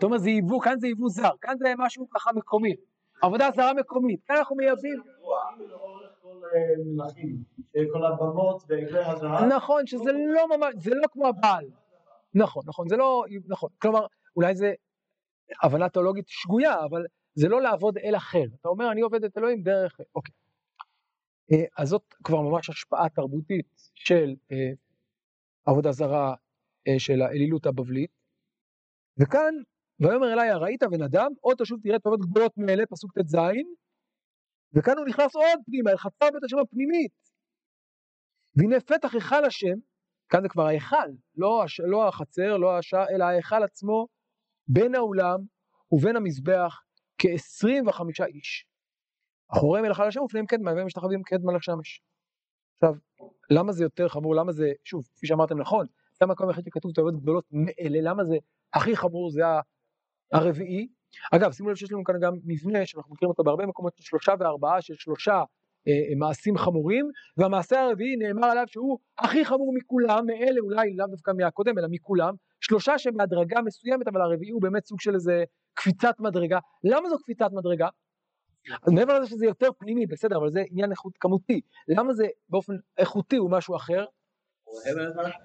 תומר זה ייבוא, כאן זה ייבוא זר, כאן זה משהו ככה מקומי, עבודה זרה מקומית, כאן אנחנו מייבאים, אה, מלכים, כל הבמות ועגלי הזהב. נכון שזה לא ממש, זה לא כמו הבעל, נכון, נכון, זה לא, נכון, כלומר אולי זה הבנה תיאולוגית שגויה, אבל זה לא לעבוד אל אחר, אתה אומר אני עובד את אלוהים דרך, אוקיי, אה, אז זאת כבר ממש השפעה תרבותית של אה, עבודה זרה אה, של האלילות הבבלית, וכאן ויאמר אליי הראית בן אדם עוד תשוב תראה טובות גדולות מאלה פסוק ט"ז וכאן הוא נכנס עוד פנימה אל חצר בית השם הפנימית. והנה פתח היכל השם כאן זה כבר ההיכל לא, הש... לא החצר לא השער אלא ההיכל עצמו בין האולם ובין המזבח כ-25 איש. אחוריהם אל היכל השם ופניהם קדמה והם משתחווים קדמה לשמש עכשיו למה זה יותר חמור? למה זה שוב כפי שאמרתם נכון זה המקום היחיד שכתוב טובות גדולות מאלה? למה זה הכי חמור? זה הרביעי. אגב, שימו לב שיש לנו כאן גם מבנה שאנחנו מכירים אותו בהרבה מקומות של שלושה וארבעה של שלושה אה, מעשים חמורים, והמעשה הרביעי נאמר עליו שהוא הכי חמור מכולם, מאלה אולי לאו דווקא מהקודם אלא מכולם, שלושה שבהדרגה מסוימת, אבל הרביעי הוא באמת סוג של איזה קפיצת מדרגה. למה זו קפיצת מדרגה? אז מעבר לזה שזה יותר פנימי, בסדר, אבל זה עניין איכות כמותי. למה זה באופן איכותי הוא משהו אחר?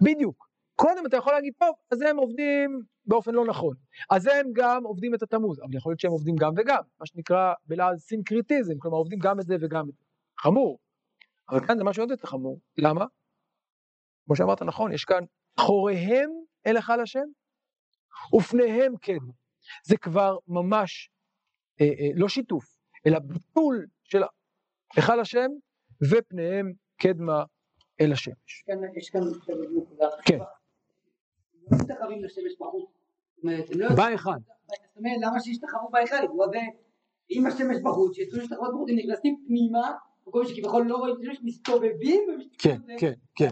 בדיוק. קודם אתה יכול להגיד, טוב, אז הם עובדים באופן לא נכון. אז הם גם עובדים את התמוז, אבל יכול להיות שהם עובדים גם וגם, מה שנקרא בלעז סינקריטיזם, כלומר עובדים גם את זה וגם את זה. חמור. אבל כאן זה משהו עוד יותר חמור. למה? כמו שאמרת נכון, יש כאן חוריהם אל היכל השם, ופניהם כן. זה כבר ממש אה, אה, לא שיתוף, אלא ביטול של היכל השם, ופניהם קדמה אל השמש. יש כאן נקודה כן. משתחווים לשמש בחוץ. הם לא... בהיכל. זאת אומרת, למה בהיכל? הוא הזה, אם השמש בחוץ, שיצאו להשתחוות בחוץ, הם נכנסים פנימה, מקום שכביכול לא רואים את השמש, מסתובבים כן, כן, כן.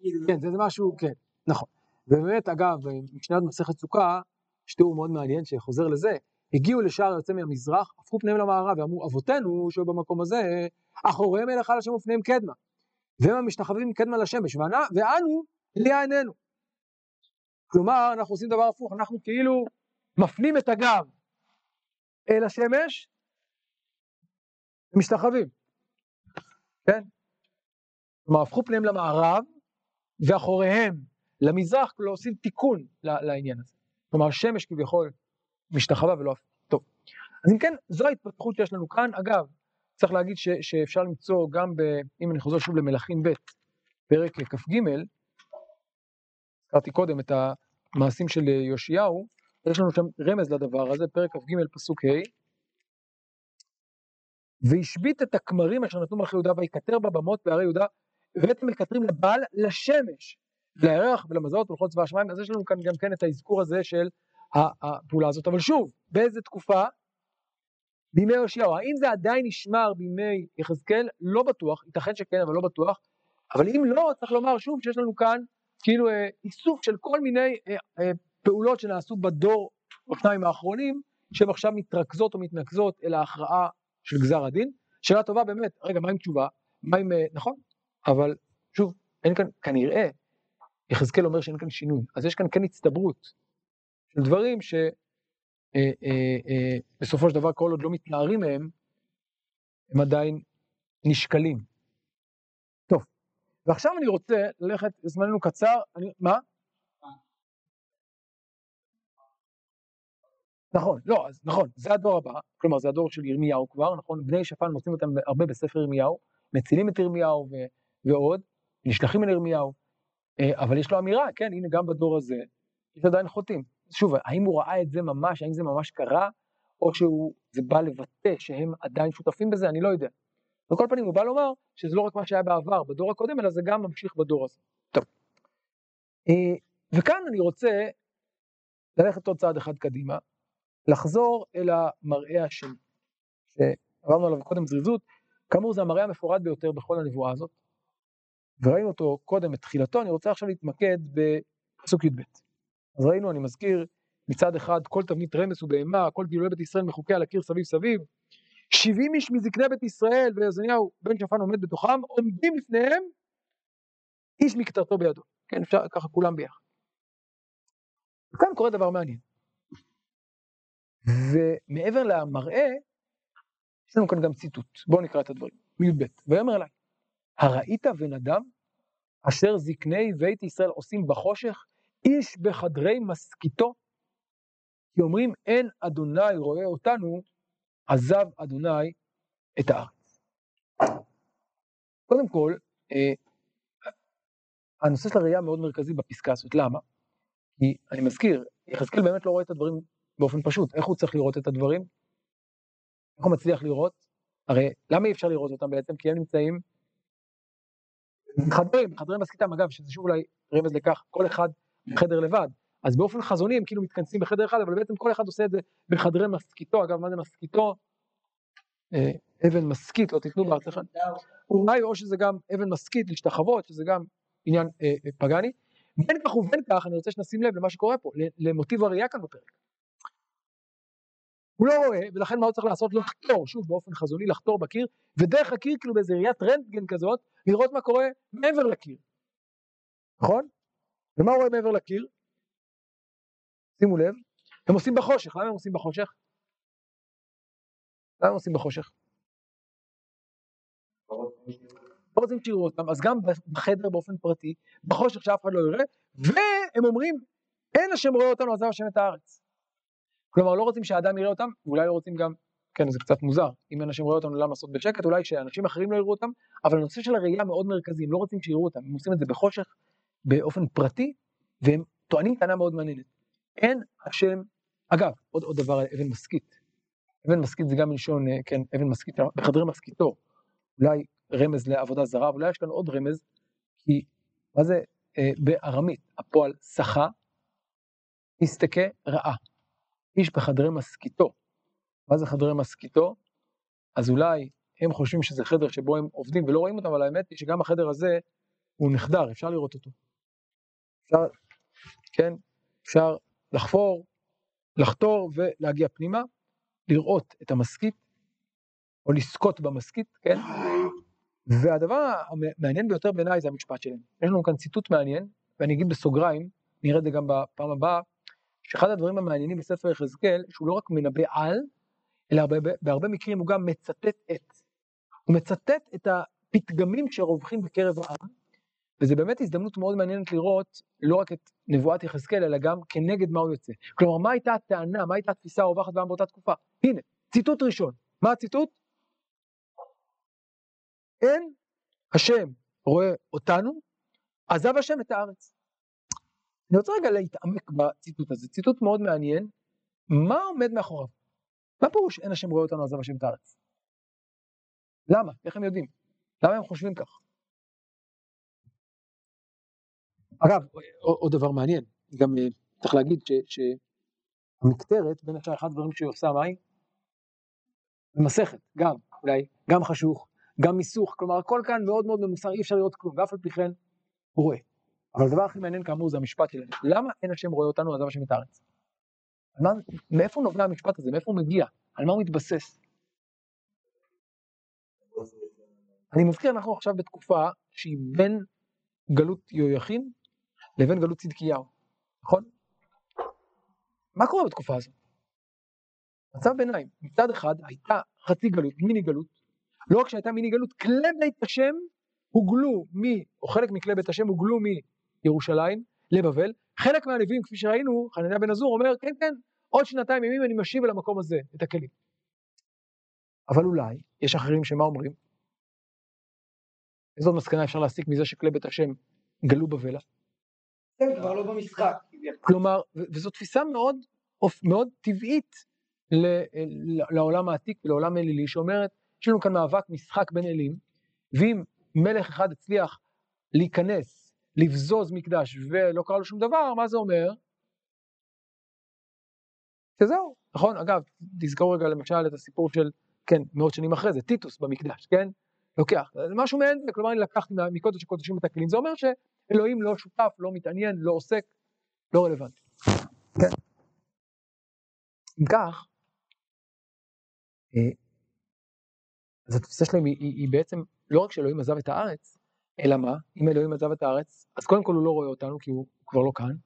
כאילו. כן, זה משהו, כן, נכון. ובאמת, אגב, משנת מסכת סוכה, יש תיאור מאוד מעניין שחוזר לזה, הגיעו לשער היוצא מהמזרח, הפכו פניהם למערב, ואמרו, אבותינו שהיו במקום הזה, אחוריהם אל היכל השם ופניהם קדמה. והם המשתחווים קדמה לשמש, ואנו, ליה עינינו. כלומר, אנחנו עושים דבר הפוך, אנחנו כאילו מפנים את הגב אל השמש, ומשתחווים, כן? כלומר, הפכו פניהם למערב, ואחוריהם למזרח, כלומר עושים תיקון לעניין הזה. כלומר, השמש כביכול משתחווה ולא הפוך. טוב, אז אם כן, זו ההתפתחות שיש לנו כאן. אגב, צריך להגיד ש, שאפשר למצוא גם ב... אם אני חוזר שוב למלכים ב', פרק כ"ג, הזכרתי קודם את המעשים של יאשיהו, יש לנו שם רמז לדבר הזה, פרק כ"ג פסוק ה' והשבית את הכמרים אשר נתנו מלכי יהודה ויקטר בבמות בהרי יהודה ואת המקטרים לבעל לשמש לירח ולמזלות ולכל צבא השמיים. אז יש לנו כאן גם כן את האזכור הזה של הפעולה הזאת. אבל שוב באיזה תקופה? בימי יאשיהו. האם זה עדיין נשמר בימי יחזקאל? לא בטוח. ייתכן שכן אבל לא בטוח. אבל אם לא צריך לומר שוב שיש לנו כאן כאילו אה, איסוף של כל מיני אה, אה, פעולות שנעשו בדור או שניים האחרונים שהן עכשיו מתרכזות או מתנקזות אל ההכרעה של גזר הדין. שאלה טובה באמת, רגע מה עם תשובה? מה עם, נכון, אבל שוב, אין כאן, כנראה, יחזקאל אומר שאין כאן שינוי, אז יש כאן כן הצטברות של דברים שבסופו של דבר כל עוד לא מתנערים מהם, הם עדיין נשקלים. טוב, ועכשיו אני רוצה ללכת, זמננו קצר, אני, מה? נכון, לא, אז נכון, זה הדור הבא, כלומר זה הדור של ירמיהו כבר, נכון, בני שפן מוצאים אותם הרבה בספר ירמיהו, מצילים את ירמיהו ו- ועוד, נשלחים אל ירמיהו, אה, אבל יש לו אמירה, כן, הנה גם בדור הזה, יש עדיין חוטאים. שוב, האם הוא ראה את זה ממש, האם זה ממש קרה, או שזה בא לבטא שהם עדיין שותפים בזה, אני לא יודע. בכל פנים הוא בא לומר שזה לא רק מה שהיה בעבר, בדור הקודם, אלא זה גם ממשיך בדור הזה. טוב. אה, וכאן אני רוצה ללכת עוד צעד אחד קדימה, לחזור אל המראה השני, שעברנו עליו קודם זריזות, כאמור זה המראה המפורד ביותר בכל הנבואה הזאת, וראינו אותו קודם את תחילתו, אני רוצה עכשיו להתמקד בפסוק י"ב. אז ראינו, אני מזכיר, מצד אחד כל תבנית רמס ובהמה, כל גילויי בית ישראל מחוקי על הקיר סביב סביב, 70 איש מזקני בית ישראל ויזניהו בן שפן עומד בתוכם, עומדים לפניהם איש מקטרתו בידו, כן אפשר ככה כולם ביחד. וכאן קורה דבר מעניין. ומעבר למראה, יש לנו כאן גם ציטוט. בואו נקרא את הדברים. מי"ב. ויאמר אליי, הראית ונדם אשר זקני בית ישראל עושים בחושך, איש בחדרי משכיתו? כי אומרים, אין אדוני רואה אותנו, עזב אדוני את הארץ. קודם כל, אה, הנושא של הראייה מאוד מרכזי בפסקה הזאת, למה? כי אני מזכיר, יחזקאל באמת לא רואה את הדברים באופן פשוט, איך הוא צריך לראות את הדברים? איך הוא מצליח לראות? הרי למה אי אפשר לראות אותם בעצם? כי הם נמצאים חדרים, חדרי מסכיתם, אגב, שזה שוב אולי רמז לכך, כל אחד בחדר לבד. אז באופן חזוני הם כאילו מתכנסים בחדר אחד, אבל בעצם כל אחד עושה את זה בחדרי מסכיתו, אגב, מה זה מסכיתו? אה, אבן מסכית, לא תיתנו בארצך. אולי או שזה גם אבן מסכית להשתחוות, שזה גם עניין אה, אה, פגאני. בין כך ובין כך, אני רוצה שנשים לב למה שקורה פה, למוטיב הראייה כאן בפרק. הוא לא רואה, ולכן מה הוא צריך לעשות? לחתור, שוב באופן חזוני, לחתור בקיר, ודרך הקיר, כאילו באיזה ראיית רנטגן כזאת, לראות מה קורה מעבר לקיר. נכון? ומה הוא רואה מעבר לקיר? שימו לב, הם עושים בחושך, למה הם עושים בחושך? למה הם עושים בחושך? לא רוצים שיראו אותם, אז גם בחדר באופן פרטי, בחושך שאף אחד לא יראה, והם אומרים, אין השם רואה אותנו, עזב השם את הארץ. כלומר, לא רוצים שהאדם יראה אותם, ואולי לא רוצים גם, כן, זה קצת מוזר, אם אין השם רואה אותנו, למה לעשות בשקט? אולי שאנשים אחרים לא יראו אותם, אבל הנושא של הראייה מאוד מרכזי, הם לא רוצים שיראו אותם, הם עושים את זה בחושך, באופן פרטי, והם טוענים טענה מאוד מעניינת. אין השם, אגב, עוד, עוד דבר על אבן משכית. אבן משכית זה גם מלשון, אה, כן, אבן משכית, בחדרי משכיתו, אולי רמז לעבודה זרה, אולי יש כאן עוד רמז, כי מה זה אה, בארמית? הפועל שחה, מסתכה רעה. איש בחדרי משכיתו. מה זה חדרי משכיתו? אז אולי הם חושבים שזה חדר שבו הם עובדים ולא רואים אותם, אבל האמת היא שגם החדר הזה הוא נחדר, אפשר לראות אותו. אפשר, כן, אפשר לחפור, לחתור ולהגיע פנימה, לראות את המשכית, או לזכות במשכית, כן? והדבר המעניין ביותר בעיניי זה המשפט שלהם. יש לנו כאן ציטוט מעניין, ואני אגיד בסוגריים, נראה את זה גם בפעם הבאה, שאחד הדברים המעניינים בספר יחזקאל, שהוא לא רק מנבא על, אלא הרבה, בהרבה מקרים הוא גם מצטט את. הוא מצטט את הפתגמים שרווחים בקרב העם, וזה באמת הזדמנות מאוד מעניינת לראות לא רק את נבואת יחזקאל, אלא גם כנגד מה הוא יוצא. כלומר, מה הייתה הטענה, מה הייתה התפיסה הרווחת בעם באותה תקופה? הנה, ציטוט ראשון. מה הציטוט? אין השם רואה אותנו, עזב השם את הארץ. אני רוצה רגע להתעמק בציטוט הזה, ציטוט מאוד מעניין, מה עומד מאחוריו? מה פירוש אין השם רואה אותנו עזב השם את הארץ? למה? איך הם יודעים? למה הם חושבים כך? אגב, עוד דבר מעניין, גם אה, צריך להגיד שהמקטרת, בין השאר אחד הדברים שהיא עושה, מה היא? מסכת, גם, אולי, גם חשוך, גם מיסוך, כלומר הכל כאן מאוד מאוד ממוסר, אי אפשר לראות כלום, ואף על פי כן הוא רואה. אבל הדבר הכי מעניין כאמור זה המשפט שלהם, למה אין השם רואה אותנו עזב השם את הארץ? מאיפה נובע המשפט הזה, מאיפה הוא מגיע, על מה הוא מתבסס? אני מזכיר, אנחנו עכשיו בתקופה שהיא בין גלות יהויכין לבין גלות צדקיהו, נכון? מה קורה בתקופה הזאת? מצב ביניים, מצד אחד הייתה חצי גלות, מיני גלות, לא רק שהייתה מיני גלות, כלי בית השם הוגלו מ, או חלק מכלי בית השם הוגלו מירושלים לבבל, חלק מהנביאים כפי שראינו, חנניה בן עזור אומר כן כן, עוד שנתיים ימים אני משיב אל המקום הזה את הכלים. אבל אולי, יש אחרים שמה אומרים? איזו מסקנה אפשר להסיק מזה שכלי בית השם גלו בבלה? הם כבר לא במשחק. כלומר, וזו תפיסה מאוד, מאוד טבעית לעולם העתיק ולעולם אלילי, שאומרת, יש לנו כאן מאבק משחק בין אלים, ואם מלך אחד הצליח להיכנס, לבזוז מקדש ולא קרה לו שום דבר, מה זה אומר? שזהו, נכון? אגב, תזכור רגע למשל את הסיפור של, כן, מאות שנים אחרי זה, טיטוס במקדש, כן? לוקח, זה משהו מעין כלומר אני לקחתי מקודש הקודשים את הכלים, זה אומר שאלוהים לא שותף, לא מתעניין, לא עוסק, לא רלוונטי. כן. אם כך, אה, אז התפיסה שלהם היא, היא, היא בעצם לא רק שאלוהים עזב את הארץ, אלא מה? אם אלוהים עזב את הארץ, אז קודם כל הוא לא רואה אותנו כי הוא כבר לא כאן.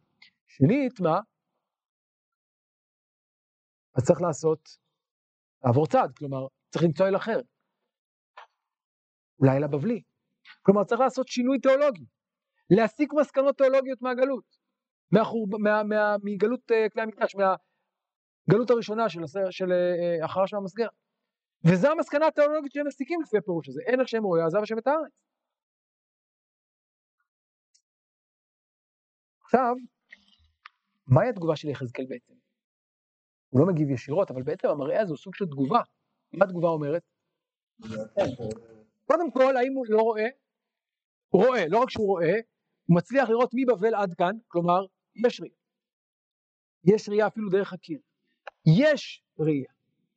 שנית, מה? אז צריך לעשות, לעבור צד, כלומר, צריך למצוא אל אחר. אולי אל הבבלי. כלומר, צריך לעשות שינוי תיאולוגי, להסיק מסקנות תיאולוגיות מהגלות, מהחור, מה, מה, מגלות uh, כלי המקדש, מהגלות הראשונה של, של uh, אחר של המסגר. וזו המסקנה התיאולוגית שהם מסיקים לפי הפירוש הזה, אין השם רואה, עזב השם את הארץ. עכשיו, מהי התגובה של יחזקאל בעצם? הוא לא מגיב ישירות, אבל בעצם המראה הזה הוא סוג של תגובה. מה התגובה אומרת? קודם כל, האם הוא לא רואה? הוא רואה, לא רק שהוא רואה, הוא מצליח לראות מבבל עד כאן, כלומר, יש ראייה. יש ראייה אפילו דרך הקיר. יש ראייה.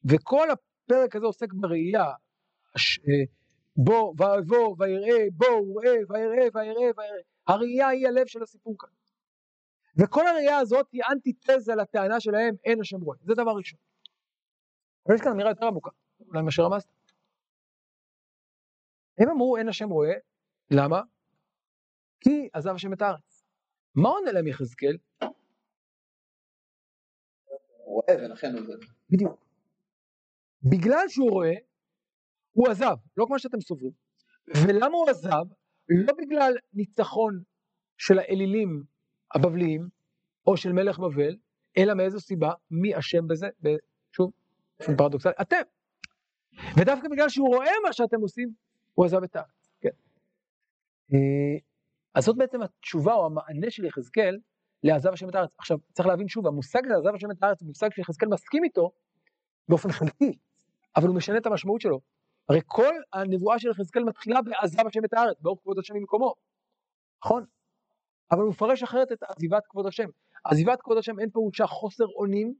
וכל הפרק הזה עוסק בראייה. בוא ויבוא ויראה, בוא וראה ויראה ויראה ויראה. הראייה היא הלב של הסיפור כאן. וכל הראייה הזאת היא אנטיתזה לטענה שלהם אין השם רואה. זה דבר ראשון. אבל יש כאן אמירה יותר עמוקה, אולי מה שרמזת. הם אמרו אין השם רואה, למה? כי עזב השם את הארץ. מה עונה להם יחזקאל? הוא רואה ולכן הוא זה. בדיוק. בגלל שהוא רואה, הוא עזב, לא כמו שאתם סוברים. ולמה הוא עזב? לא בגלל ניצחון של האלילים הבבליים, או של מלך בבל, אלא מאיזו סיבה? מי אשם בזה? שוב, פרדוקסלי, אתם. ודווקא בגלל שהוא רואה מה שאתם עושים, הוא עזב את הארץ. כן. אה, אז זאת בעצם התשובה או המענה של יחזקאל לעזב השם את הארץ. עכשיו, צריך להבין שוב, המושג הזה, עזב השם את הארץ, הוא מושג שיחזקאל מסכים איתו באופן חלקי, אבל הוא משנה את המשמעות שלו. הרי כל הנבואה של יחזקאל מתחילה בעזב השם את הארץ, באור כבוד השם ממקומו. נכון? אבל הוא מפרש אחרת את עזיבת כבוד השם. עזיבת כבוד השם אין פירושה חוסר אונים,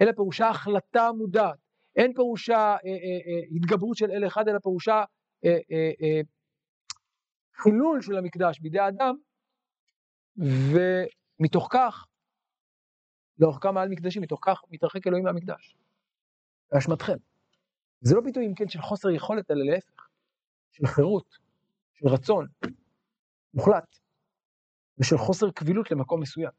אלא פירושה החלטה מודעת. אין פירושה אה, אה, אה, התגברות של אל אחד, אלא פירושה חילול של המקדש בידי האדם, ומתוך כך, לאורך כמה על מקדשים, מתוך כך מתרחק אלוהים מהמקדש. באשמתכם. זה לא ביטוי אם כן של חוסר יכולת, אלא להפך, של חירות, של רצון, מוחלט. ושל חוסר קבילות למקום מסוים.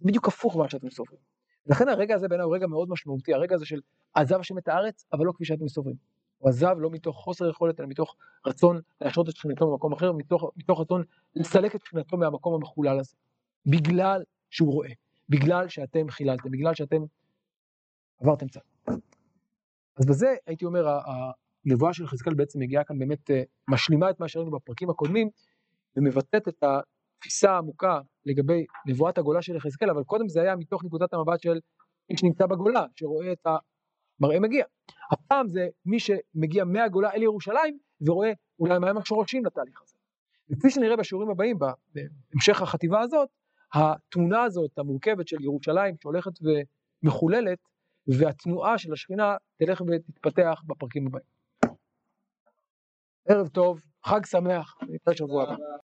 בדיוק הפוך ממה שאתם סוברים. לכן הרגע הזה בעיניי הוא רגע מאוד משמעותי, הרגע הזה של עזב השם את הארץ, אבל לא כפי שאתם סוברים. הוא עזב לא מתוך חוסר יכולת, אלא מתוך רצון להשרות את שכינתו במקום אחר, מתוך, מתוך רצון לסלק את שכינתו מהמקום המחולל הזה. בגלל שהוא רואה, בגלל שאתם חיללתם, בגלל שאתם עברתם צד. אז בזה הייתי אומר, הנבואה של חזקאל בעצם מגיעה כאן באמת, אה, משלימה את מה שראינו בפרקים הקודמים, ומבטאת את תפיסה עמוקה לגבי נבואת הגולה של יחזקאל, אבל קודם זה היה מתוך נקודת המבט של מי שנמצא בגולה, שרואה את המראה מגיע. הפעם זה מי שמגיע מהגולה אל ירושלים, ורואה אולי מהם השורשים לתהליך הזה. וכפי שנראה בשיעורים הבאים, בהמשך החטיבה הזאת, התמונה הזאת המורכבת של ירושלים שהולכת ומחוללת, והתנועה של השכינה תלך ותתפתח בפרקים הבאים. ערב טוב, חג שמח, נתראה שבוע הבא.